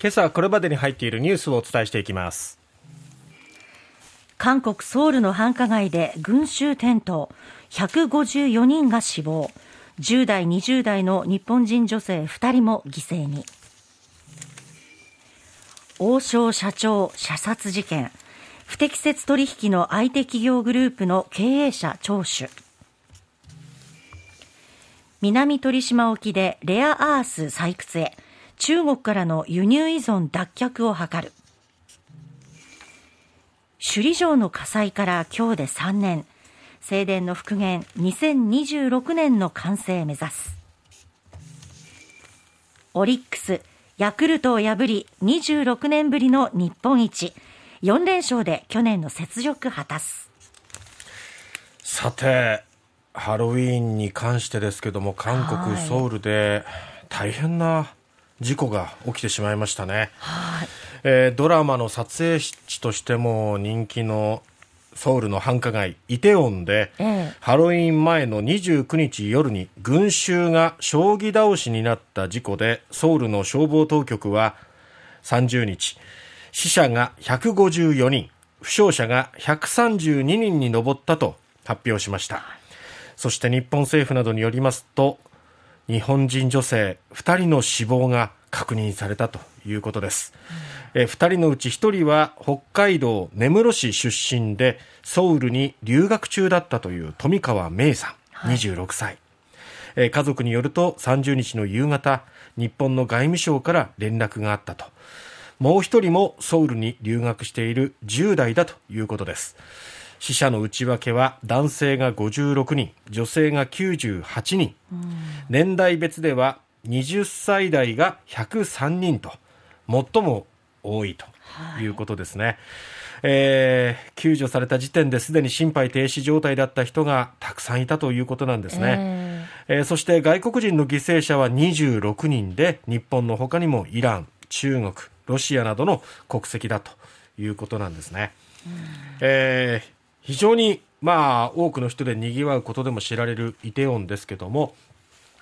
今朝これまでに入っているニュースをお伝えしていきます。韓国ソウルの繁華街で群衆転倒。154人が死亡。10代20代の日本人女性2人も犠牲に。王将社長射殺事件。不適切取引の相手企業グループの経営者聴取。南鳥島沖でレアアース採掘へ。中国からの輸入依存脱却を図る。首里城の火災から今日で3年。正殿の復元2026年の完成目指す。オリックスヤクルトを破り26年ぶりの日本一。4連勝で去年の雪辱果たす。さてハロウィーンに関してですけども韓国ソウルで大変な事故が起きてしまいましたね、はい。えー、ドラマの撮影地としても人気のソウルの繁華街イテウォンで、ええ、ハロウィン前の29日夜に群衆が将棋倒しになった事故でソウルの消防当局は30日死者が154人負傷者が132人に上ったと発表しました。そして日本政府などによりますと日本人女性2人の死亡が確認されたということです、うん、え2人のうち1人は北海道根室市出身でソウルに留学中だったという富川芽衣さん26歳、はい、え家族によると30日の夕方日本の外務省から連絡があったと。もう1人もソウルに留学している10代だということです死者の内訳は男性が56人女性が98人、年代別では20歳代が103人と最も多いとい。うことですね、はい、えー、救助された時点ですでに心肺停止状態だった人がたくさんいたということなんですね、えー、えー、そして外国人の犠牲者は26人で日本の他にもイラン中国ロシアなどの国籍だということなんですね、えー、非常にまあ多くの人で賑わうことでも知られるイテウォンですけども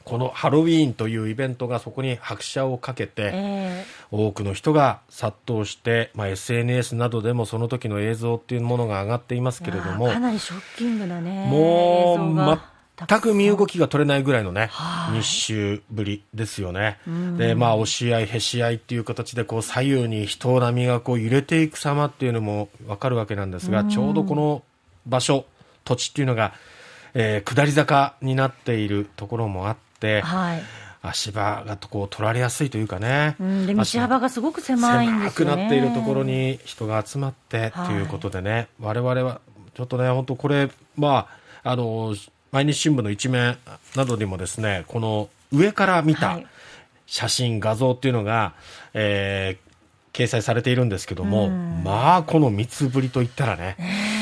このハロウィーンというイベントがそこに拍車をかけて、えー、多くの人が殺到して、まあ、SNS などでもその時の映像っていうものが上がっていますけれどもかなりショッキングだねもう全く身動きが取れないぐらいのね、日周ぶりですよね。で、まあ、押し合い、へし合いっていう形で、こう、左右に人波がこう揺れていく様っていうのもわかるわけなんですが、ちょうどこの場所、土地っていうのが、えー、下り坂になっているところもあって、はい、足場がこう取られやすいというかね、うん、で道幅がすごく狭いんですよ、ね、狭くなっているところに人が集まってということでね、はい、我々はちょっとね、本当これ、まあ、あの、毎日新聞の一面などにもですね、この上から見た写真、画像っていうのが、えー、掲載されているんですけども、まあ、この三つぶりといったらね、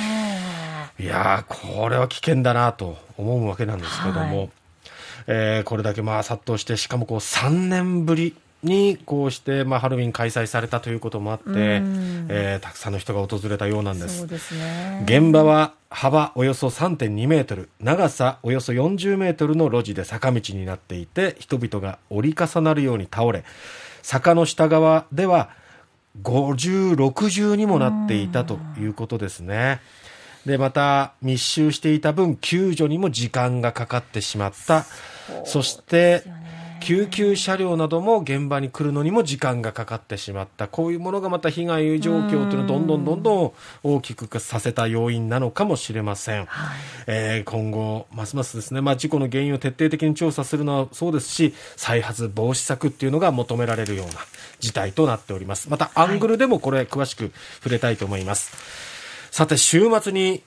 いやこれは危険だなと思うわけなんですけども、はい、えー、これだけまあ殺到して、しかもこう3年ぶりにこうしてまあハロウィン開催されたということもあって、えー、たくさんの人が訪れたようなんです。ですね、現場は幅およそ3.2メートル、長さおよそ40メートルの路地で坂道になっていて、人々が折り重なるように倒れ、坂の下側では50、60にもなっていたということですね。で、また密集していた分、救助にも時間がかかってしまった。そして、救急車両なども現場に来るのにも時間がかかってしまった。こういうものがまた被害状況というのをどんどんどんどん大きくさせた要因なのかもしれません。はい、えー、今後、ますますですね、まあ、事故の原因を徹底的に調査するのはそうですし、再発防止策っていうのが求められるような事態となっております。また、アングルでもこれ詳しく触れたいと思います。はいさて、週末に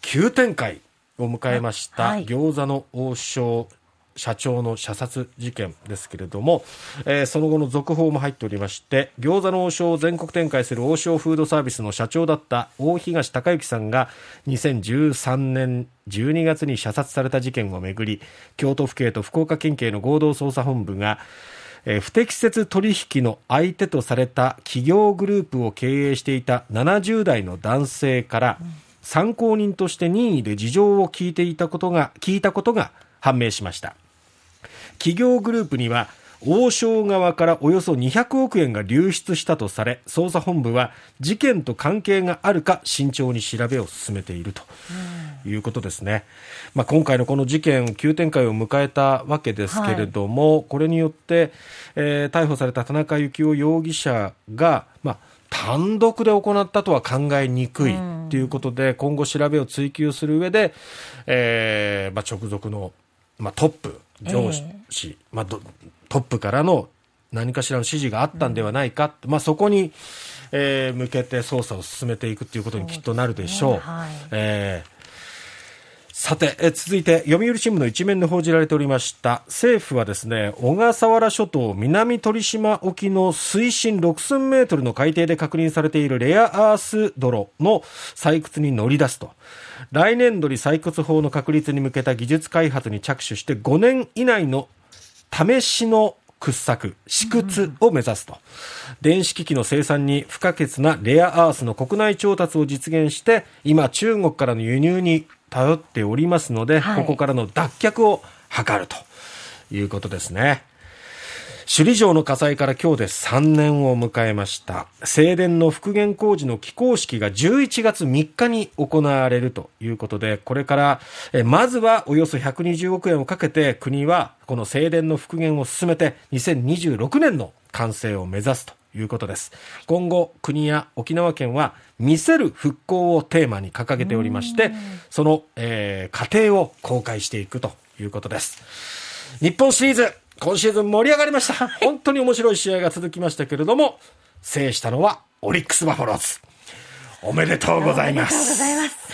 急展開を迎えました、餃子の王将社長の射殺事件ですけれども、えー、その後の続報も入っておりまして餃子の王将を全国展開する王将フードサービスの社長だった大東隆之さんが2013年12月に射殺された事件をめぐり京都府警と福岡県警の合同捜査本部がえー、不適切取引の相手とされた企業グループを経営していた70代の男性から、参考人として任意で事情を聞いていたことが聞いたことが判明しました。企業グループには王将側からおよそ200億円が流出したとされ捜査本部は事件と関係があるか慎重に調べを進めているということですね、まあ、今回のこの事件急展開を迎えたわけですけれども、はい、これによって、えー、逮捕された田中幸雄容疑者が、まあ、単独で行ったとは考えにくいということで、今後調べを追及する上で、えーまあ、直属の、まあ、トップ上司、えー、まあ、トップからの何かしらの指示があったんではないか、うん、まあ、そこに、えー、向けて捜査を進めていくということにきっとなるでしょう。うねはい、えーさて、え続いて、読売新聞の一面で報じられておりました、政府はですね、小笠原諸島南鳥島沖の水深6000メートルの海底で確認されているレアアース泥の採掘に乗り出すと。来年度に採掘法の確立に向けた技術開発に着手して5年以内の試しの掘削、試掘を目指すと。電子機器の生産に不可欠なレアアースの国内調達を実現して、今中国からの輸入に頼っておりますので、はい、ここからの脱却を図るということですね。首里城の火災から今日で3年を迎えました。正殿の復元工事の起工式が11月3日に行われるということで、これから、えまずはおよそ120億円をかけて国はこの正殿の復元を進めて2026年の完成を目指すということです。今後、国や沖縄県は、見せる復興をテーマに掲げておりまして、その、えー、過程を公開していくということです。日本シリーズ、今シーズン盛り上がりました。本当に面白い試合が続きましたけれども、制したのはオリックスバファローズ。おめでとうございます。ありがとうございます。